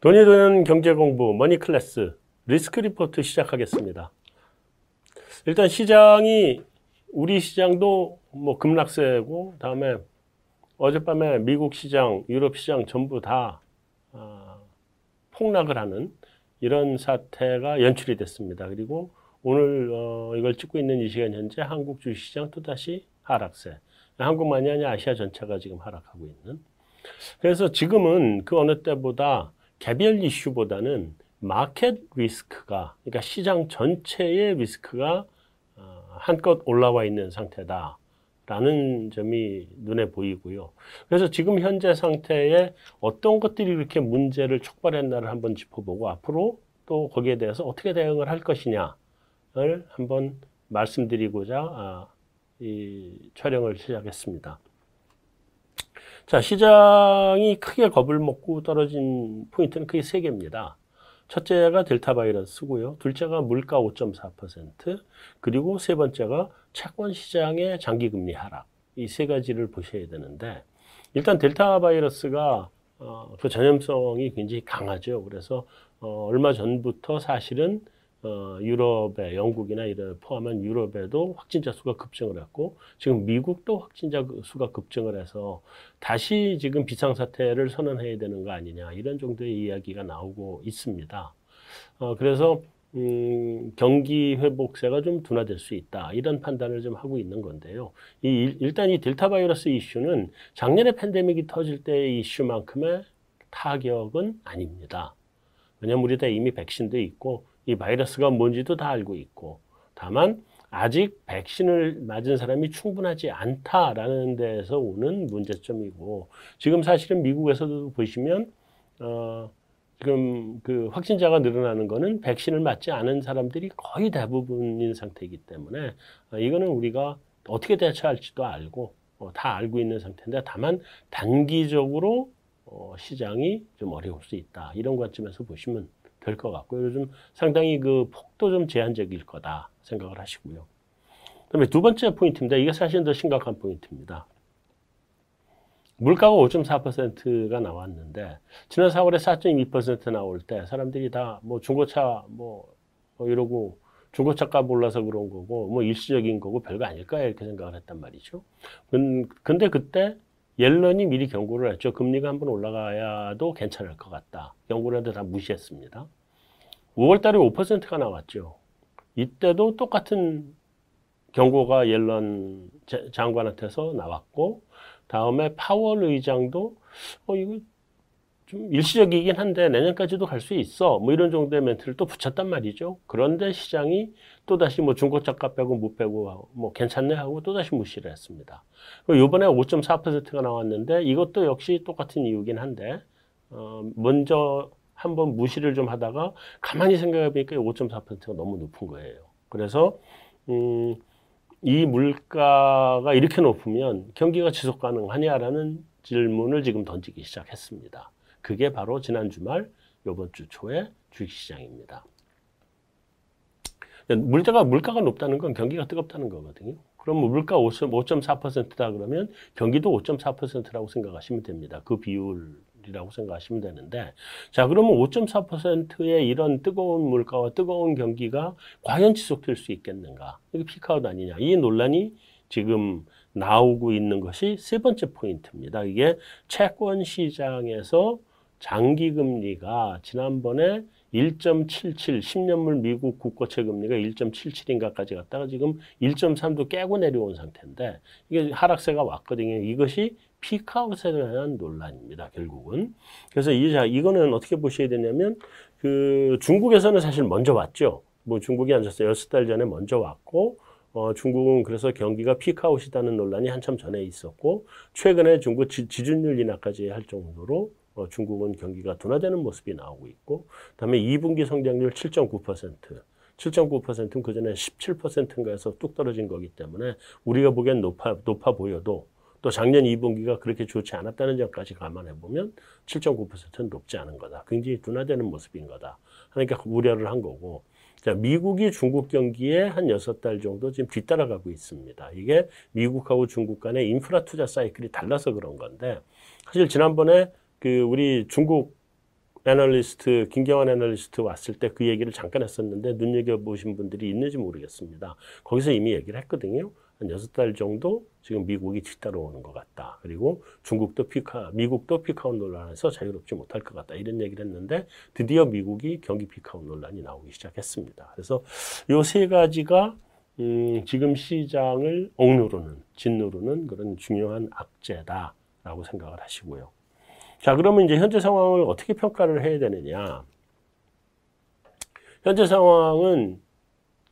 돈이 되는 경제 공부 Money Class Risk Report 시작하겠습니다. 일단 시장이 우리 시장도 뭐 급락세고 다음에 어젯밤에 미국 시장, 유럽 시장 전부 다 아, 폭락을 하는 이런 사태가 연출이 됐습니다. 그리고 오늘 어, 이걸 찍고 있는 이 시간 현재 한국 주식시장 또다시 하락세. 한국만이 아니라 아시아 전체가 지금 하락하고 있는. 그래서 지금은 그 어느 때보다 개별 이슈보다는 마켓 리스크가 그러니까 시장 전체의 리스크가 어, 한껏 올라와 있는 상태다. 라는 점이 눈에 보이고요. 그래서 지금 현재 상태에 어떤 것들이 이렇게 문제를 촉발했나를 한번 짚어보고 앞으로 또 거기에 대해서 어떻게 대응을 할 것이냐를 한번 말씀드리고자 아, 이 촬영을 시작했습니다. 자, 시장이 크게 겁을 먹고 떨어진 포인트는 크게 세 개입니다. 첫째가 델타 바이러스고요. 둘째가 물가 5.4%, 그리고 세 번째가 채권 시장의 장기 금리 하락. 이 세 가지를 보셔야 되는데 일단 델타 바이러스가 어, 그 전염성이 굉장히 강하죠. 그래서 어, 얼마 전부터 사실은 어, 유럽에 영국이나 이런 포함한 유럽에도 확진자 수가 급증을 했고 지금 미국도 확진자 수가 급증을 해서 다시 지금 비상사태를 선언해야 되는 거 아니냐 이런 정도의 이야기가 나오고 있습니다. 어, 그래서 음, 경기 회복세가 좀 둔화될 수 있다 이런 판단을 좀 하고 있는 건데요. 이, 일단 이 델타 바이러스 이슈는 작년에 팬데믹이 터질 때의 이슈만큼의 타격은 아닙니다. 왜냐하면 우리 다 이미 백신도 있고 이 바이러스가 뭔지도 다 알고 있고 다만 아직 백신을 맞은 사람이 충분하지 않다라는 데에서 오는 문제점이고 지금 사실은 미국에서도 보시면 어 지금 그 확진자가 늘어나는 거는 백신을 맞지 않은 사람들이 거의 대부분인 상태이기 때문에 어, 이거는 우리가 어떻게 대처할지도 알고 어, 다 알고 있는 상태인데 다만 단기적으로 어, 시장이 좀 어려울 수 있다. 이런 관점에서 보시면 될 것 같고요. 요즘 상당히 그 폭도 좀 제한적일 거다 생각을 하시고요. 그다음에 두 번째 포인트입니다. 이게 사실 더 심각한 포인트입니다. 물가가 5.4%가 나왔는데 지난 4월에 4.2% 나올 때 사람들이 다 뭐 중고차 뭐, 뭐 이러고 중고차 값 올라서 그런 거고 뭐 일시적인 거고 별거 아닐까 이렇게 생각을 했단 말이죠. 근데 그때 옐런이 미리 경고를 했죠. 금리가 한번 올라가야도 괜찮을 것 같다. 경고를 해도 다 무시했습니다. 5월 달에 5%가 나왔죠. 이때도 똑같은 경고가 옐런 장관한테서 나왔고, 다음에 파월 의장도, 어, 이거 좀 일시적이긴 한데 내년까지도 갈 수 있어. 뭐 이런 정도의 멘트를 또 붙였단 말이죠. 그런데 시장이 또다시 뭐 중고차 값 빼고 못 빼고 뭐 괜찮네 하고 또다시 무시를 했습니다. 이번에 5.4%가 나왔는데 이것도 역시 똑같은 이유긴 한데, 어, 먼저 한번 무시를 좀 하다가 가만히 생각해 보니까 5.4%가 너무 높은 거예요. 그래서 음, 이 물가가 이렇게 높으면 경기가 지속 가능하냐라는 질문을 지금 던지기 시작했습니다. 그게 바로 지난 주말 이번 주 초에 주식시장입니다. 물가가 물가가 높다는 건 경기가 뜨겁다는 거거든요. 그럼 물가 5.4%다 그러면 경기도 5.4%라고 생각하시면 됩니다. 그 비율 이라고 생각하시면 되는데 자 그러면 5.4%의 이런 뜨거운 물가와 뜨거운 경기가 과연 지속될 수 있겠는가? 이게 피크아웃 아니냐? 이 논란이 지금 나오고 있는 것이 세 번째 포인트입니다. 이게 채권 시장에서 장기 금리가 지난번에 1.77 10년물 미국 국고채 금리가 1.77인가까지 갔다가 지금 1.3도 깨고 내려온 상태인데 이게 하락세가 왔거든요. 이것이 피크아웃에 대한 논란입니다. 결국은. 그래서 이, 자, 이거는 어떻게 보셔야 되냐면, 그, 중국에서는 사실 먼저 왔죠. 뭐 중국이 앉았어요. 6달 전에 먼저 왔고, 어, 중국은 그래서 경기가 피크아웃이다는 논란이 한참 전에 있었고, 최근에 중국 지, 지준율 인하까지 할 정도로 어, 중국은 경기가 둔화되는 모습이 나오고 있고, 그다음에 2분기 성장률 7.9%. 7.9%는 그 전에 17%인가에서 뚝 떨어진 거기 때문에 우리가 보기엔 높아, 높아 보여도 또 작년 2분기가 그렇게 좋지 않았다는 점까지 감안해 보면 7.9%는 높지 않은 거다. 굉장히 둔화되는 모습인 거다. 그러니까 우려를 한 거고. 자, 미국이 중국 경기에 한 여섯 달 정도 지금 뒤따라가고 있습니다. 이게 미국하고 중국 간의 인프라 투자 사이클이 달라서 그런 건데, 사실 지난번에 그 우리 중국 애널리스트 김경환 애널리스트 왔을 때 그 얘기를 잠깐 했었는데 눈여겨 보신 분들이 있는지 모르겠습니다. 거기서 이미 얘기를 했거든요. 한 여섯 달 정도 지금 미국이 뒤따라오는 것 같다. 그리고 중국도 피카, 미국도 피카웃 논란에서 자유롭지 못할 것 같다. 이런 얘기를 했는데 드디어 미국이 경기 피카웃 논란이 나오기 시작했습니다. 그래서 요 세 가지가 음, 지금 시장을 억누르는, 짓누르는 그런 중요한 악재다라고 생각을 하시고요. 자, 그러면 이제 현재 상황을 어떻게 평가를 해야 되느냐. 현재 상황은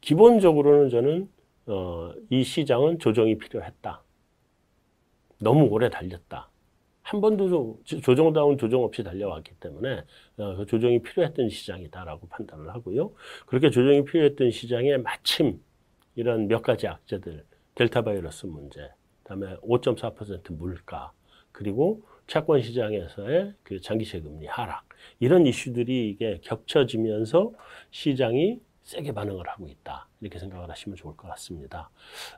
기본적으로는 저는 어, 이 시장은 조정이 필요했다. 너무 오래 달렸다. 한 번도 조정다운 조정 없이 달려왔기 때문에 어, 그 조정이 필요했던 시장이다라고 판단을 하고요. 그렇게 조정이 필요했던 시장에 마침 이런 몇 가지 악재들, 델타 바이러스 문제, 그다음에 5.4% 물가, 그리고 채권 시장에서의 그 장기채 금리 하락 이런 이슈들이 이게 겹쳐지면서 시장이 세게 반응을 하고 있다. 이렇게 생각을 하시면 좋을 것 같습니다.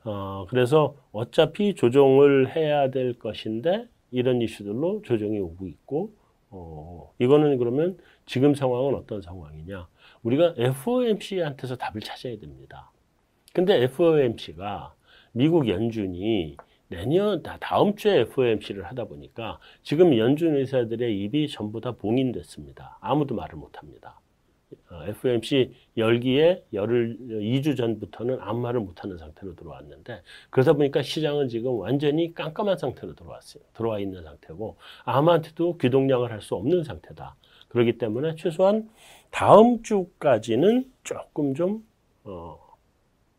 어, 그래서 어차피 조정을 해야 될 것인데 이런 이슈들로 조정이 오고 있고, 어, 이거는 그러면 지금 상황은 어떤 상황이냐. 우리가 FOMC한테서 답을 찾아야 됩니다. 근데 FOMC가 미국 연준이 내년 다음 주에 FOMC를 하다 보니까 지금 연준 의사들의 입이 전부 다 봉인됐습니다. 아무도 말을 못 합니다. FOMC 열기에 열흘 2주 전부터는 아무 말을 못 하는 상태로 들어왔는데 그러다 보니까 시장은 지금 완전히 깜깜한 상태로 들어왔어요. 들어와 있는 상태고 아무한테도 귀동량을 할 수 없는 상태다. 그렇기 때문에 최소한 다음 주까지는 조금 좀 어,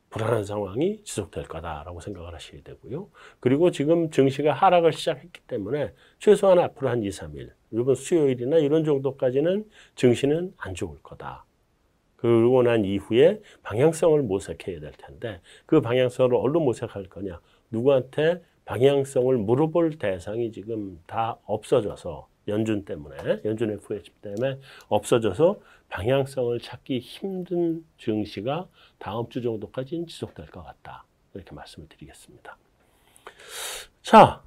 불안한 상황이 지속될 거다라고 생각을 하셔야 되고요. 그리고 지금 증시가 하락을 시작했기 때문에 최소한 앞으로 한 2, 3일, 이번 수요일이나 이런 정도까지는 증시는 안 좋을 거다. 그러고 난 이후에 방향성을 모색해야 될 텐데 그 방향성을 얼로 모색할 거냐? 누구한테 방향성을 물어볼 대상이 지금 다 없어져서 연준 때문에 연준 FOMC 때문에 없어져서 방향성을 찾기 힘든 증시가 다음 주 정도까지는 지속될 것 같다. 이렇게 말씀을 드리겠습니다. 자,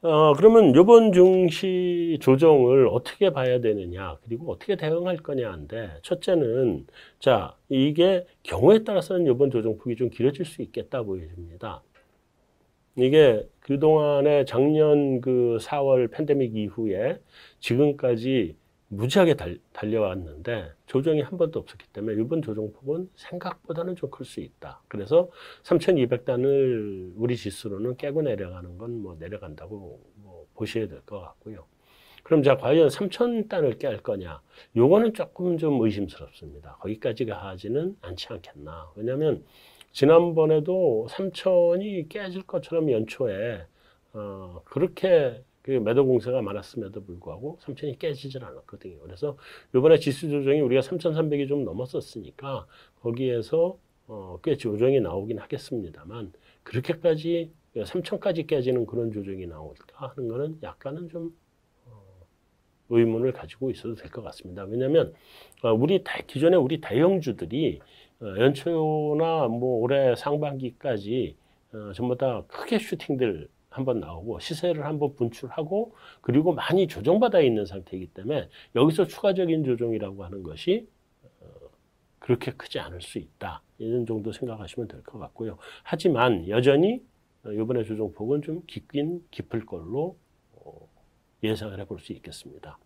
어, 그러면 이번 증시 조정을 어떻게 봐야 되느냐, 그리고 어떻게 대응할 거냐인데, 첫째는, 자, 이게 경우에 따라서는 이번 조정폭이 좀 길어질 수 있겠다 보여집니다. 이게 그동안에 작년 그 4월 팬데믹 이후에 지금까지 무지하게 달, 달려왔는데 조정이 한 번도 없었기 때문에 이번 조정폭은 생각보다는 좀 클 수 있다. 그래서 3,200단을 우리 지수로는 깨고 내려가는 건 뭐 내려간다고 뭐 보셔야 될 것 같고요. 그럼 자 과연 3,000단을 깰 거냐? 요거는 조금 좀 의심스럽습니다. 거기까지가 하지는 않지 않겠나. 왜냐하면 지난번에도 3천이 깨질 것처럼 연초에 어, 그렇게 그 매도 공세가 많았음에도 불구하고 3천이 깨지질 않았거든요. 그래서 이번에 지수 조정이 우리가 3,300이 좀 넘었었으니까 거기에서 어, 꽤 조정이 나오긴 하겠습니다만 그렇게까지 3천까지 깨지는 그런 조정이 나올까 하는 거는 약간은 좀 어, 의문을 가지고 있어도 될 것 같습니다. 왜냐하면 어, 우리 기존에 우리 대형주들이 어, 연초나 뭐 올해 상반기까지 어, 전부 다 크게 슈팅들 한번 나오고 시세를 한번 분출하고 그리고 많이 조정받아 있는 상태이기 때문에 여기서 추가적인 조정이라고 하는 것이 어, 그렇게 크지 않을 수 있다. 이런 정도 생각하시면 될 것 같고요. 하지만 여전히 이번에 조정폭은 좀 깊긴 깊을 걸로 예상을 해볼 수 있겠습니다.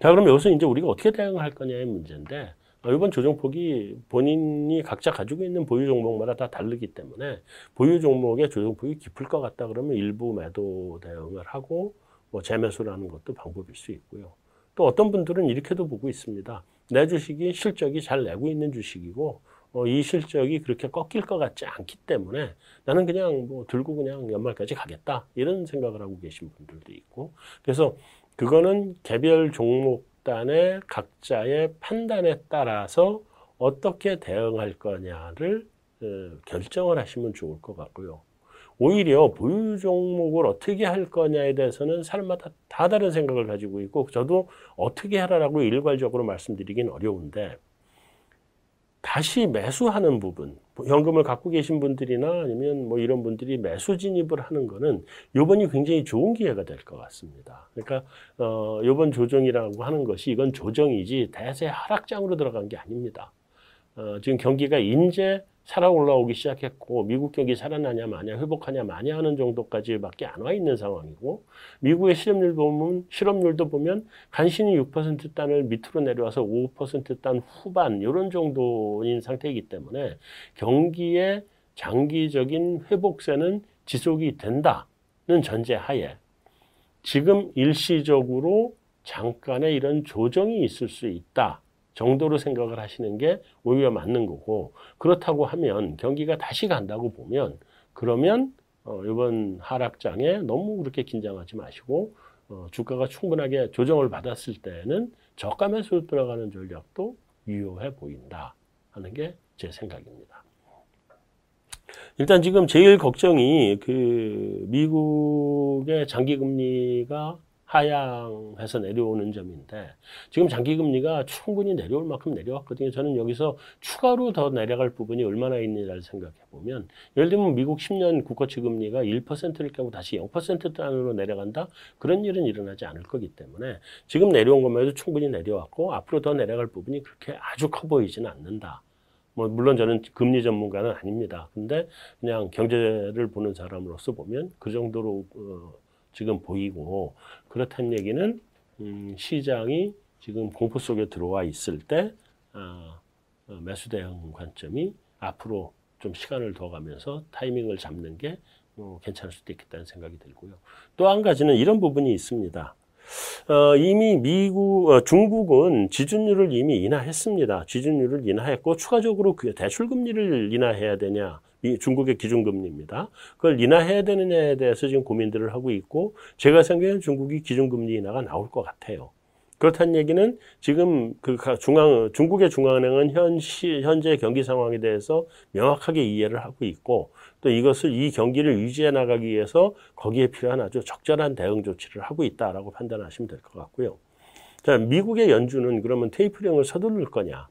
자, 그럼 여기서 이제 우리가 어떻게 대응할 거냐의 문제인데 어, 이번 조정폭이 본인이 각자 가지고 있는 보유 종목마다 다 다르기 때문에 보유 종목의 조정폭이 깊을 것 같다 그러면 일부 매도 대응을 하고 뭐 재매수라는 것도 방법일 수 있고요. 또 어떤 분들은 이렇게도 보고 있습니다. 내 주식이 실적이 잘 내고 있는 주식이고 어, 이 실적이 그렇게 꺾일 것 같지 않기 때문에 나는 그냥 뭐 들고 그냥 연말까지 가겠다 이런 생각을 하고 계신 분들도 있고 그래서 그거는 개별 종목 집단의 각자의 판단에 따라서 어떻게 대응할 거냐를 어, 결정을 하시면 좋을 것 같고요. 오히려 보유 종목을 어떻게 할 거냐에 대해서는 사람마다 다 다른 생각을 가지고 있고 저도 어떻게 하라라고 일괄적으로 말씀드리긴 어려운데 다시 매수하는 부분, 현금을 갖고 계신 분들이나 아니면 뭐 이런 분들이 매수 진입을 하는 거는 요번이 굉장히 좋은 기회가 될 것 같습니다. 그러니까 어 요번 조정이라고 하는 것이 이건 조정이지 대세 하락장으로 들어간 게 아닙니다. 어 지금 경기가 인제 살아 올라오기 시작했고 미국 경기 살아나냐 마냐 회복하냐 마냐 하는 정도까지밖에 안 와 있는 상황이고 미국의 실업률 보면 실업률도 보면 간신히 6%단을 밑으로 내려와서 5%단 후반 이런 정도인 상태이기 때문에 경기의 장기적인 회복세는 지속이 된다는 전제하에 지금 일시적으로 잠깐의 이런 조정이 있을 수 있다. 정도로 생각을 하시는 게 오히려 맞는 거고 그렇다고 하면 경기가 다시 간다고 보면 그러면 어, 이번 하락장에 너무 그렇게 긴장하지 마시고 어, 주가가 충분하게 조정을 받았을 때는 저가 매수 들어가는 전략도 유효해 보인다 하는 게 제 생각입니다. 일단 지금 제일 걱정이 그 미국의 장기 금리가 하향해서 내려오는 점인데 지금 장기금리가 충분히 내려올 만큼 내려왔거든요. 저는 여기서 추가로 더 내려갈 부분이 얼마나 있느냐를 생각해 보면 예를 들면 미국 10년 국고채 금리가 1%를 깨고 다시 0%단으로 내려간다? 그런 일은 일어나지 않을 거기 때문에 지금 내려온 것만 해도 충분히 내려왔고 앞으로 더 내려갈 부분이 그렇게 아주 커 보이지는 않는다. 뭐 물론 저는 금리 전문가는 아닙니다. 근데 그냥 경제를 보는 사람으로서 보면 그 정도로 어, 지금 보이고 그렇다는 얘기는 음, 시장이 지금 공포 속에 들어와 있을 때 아, 어, 매수 대응 관점이 앞으로 좀 시간을 더 가면서 타이밍을 잡는 게 어, 괜찮을 수도 있겠다는 생각이 들고요. 또 한 가지는 이런 부분이 있습니다. 어, 이미 미국, 어, 중국은 지준율을 이미 인하했습니다. 지준율을 인하했고 추가적으로 그 대출금리를 인하해야 되냐 이 중국의 기준금리입니다. 그걸 인하해야 되느냐에 대해서 지금 고민들을 하고 있고 제가 생각에는 중국이 기준금리 인하가 나올 것 같아요. 그렇다는 얘기는 지금 그 중앙 중국의 중앙은행은 현시 현재 경기 상황에 대해서 명확하게 이해를 하고 있고 또 이것을 이 경기를 유지해 나가기 위해서 거기에 필요한 아주 적절한 대응 조치를 하고 있다라고 판단하시면 될 것 같고요. 자, 미국의 연준은 그러면 테이프링을 서두를 거냐?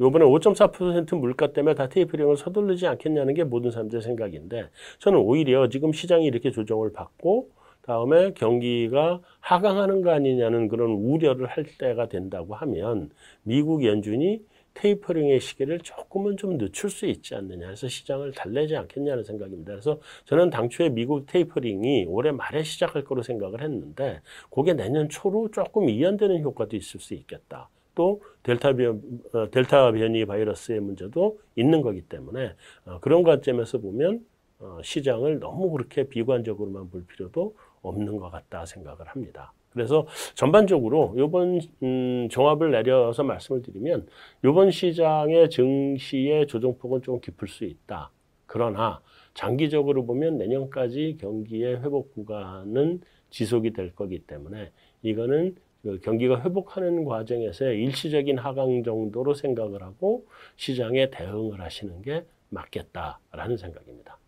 요번에 5.4% 물가 때문에 다 테이프링을 서두르지 않겠냐는 게 모든 사람들의 생각인데 저는 오히려 지금 시장이 이렇게 조정을 받고 다음에 경기가 하강하는 거 아니냐는 그런 우려를 할 때가 된다고 하면 미국 연준이 테이퍼링의 시기를 조금은 좀 늦출 수 있지 않느냐 해서 시장을 달래지 않겠냐는 생각입니다. 그래서 저는 당초에 미국 테이퍼링이 올해 말에 시작할 거로 생각을 했는데 그게 내년 초로 조금 이연되는 효과도 있을 수 있겠다. 또 델타 변 어, 델타 변이 바이러스의 문제도 있는 거기 때문에 어, 그런 관점에서 보면 어, 시장을 너무 그렇게 비관적으로만 볼 필요도 없는 것 같다 생각을 합니다. 그래서 전반적으로 이번 음, 종합을 내려서 말씀을 드리면 이번 시장의 증시의 조정폭은 좀 깊을 수 있다. 그러나 장기적으로 보면 내년까지 경기의 회복 구간은 지속이 될 거기 때문에 이거는 그 경기가 회복하는 과정에서의 일시적인 하강 정도로 생각을 하고 시장에 대응을 하시는 게 맞겠다라는 생각입니다.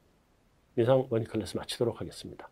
이상 원클래스 마치도록 하겠습니다.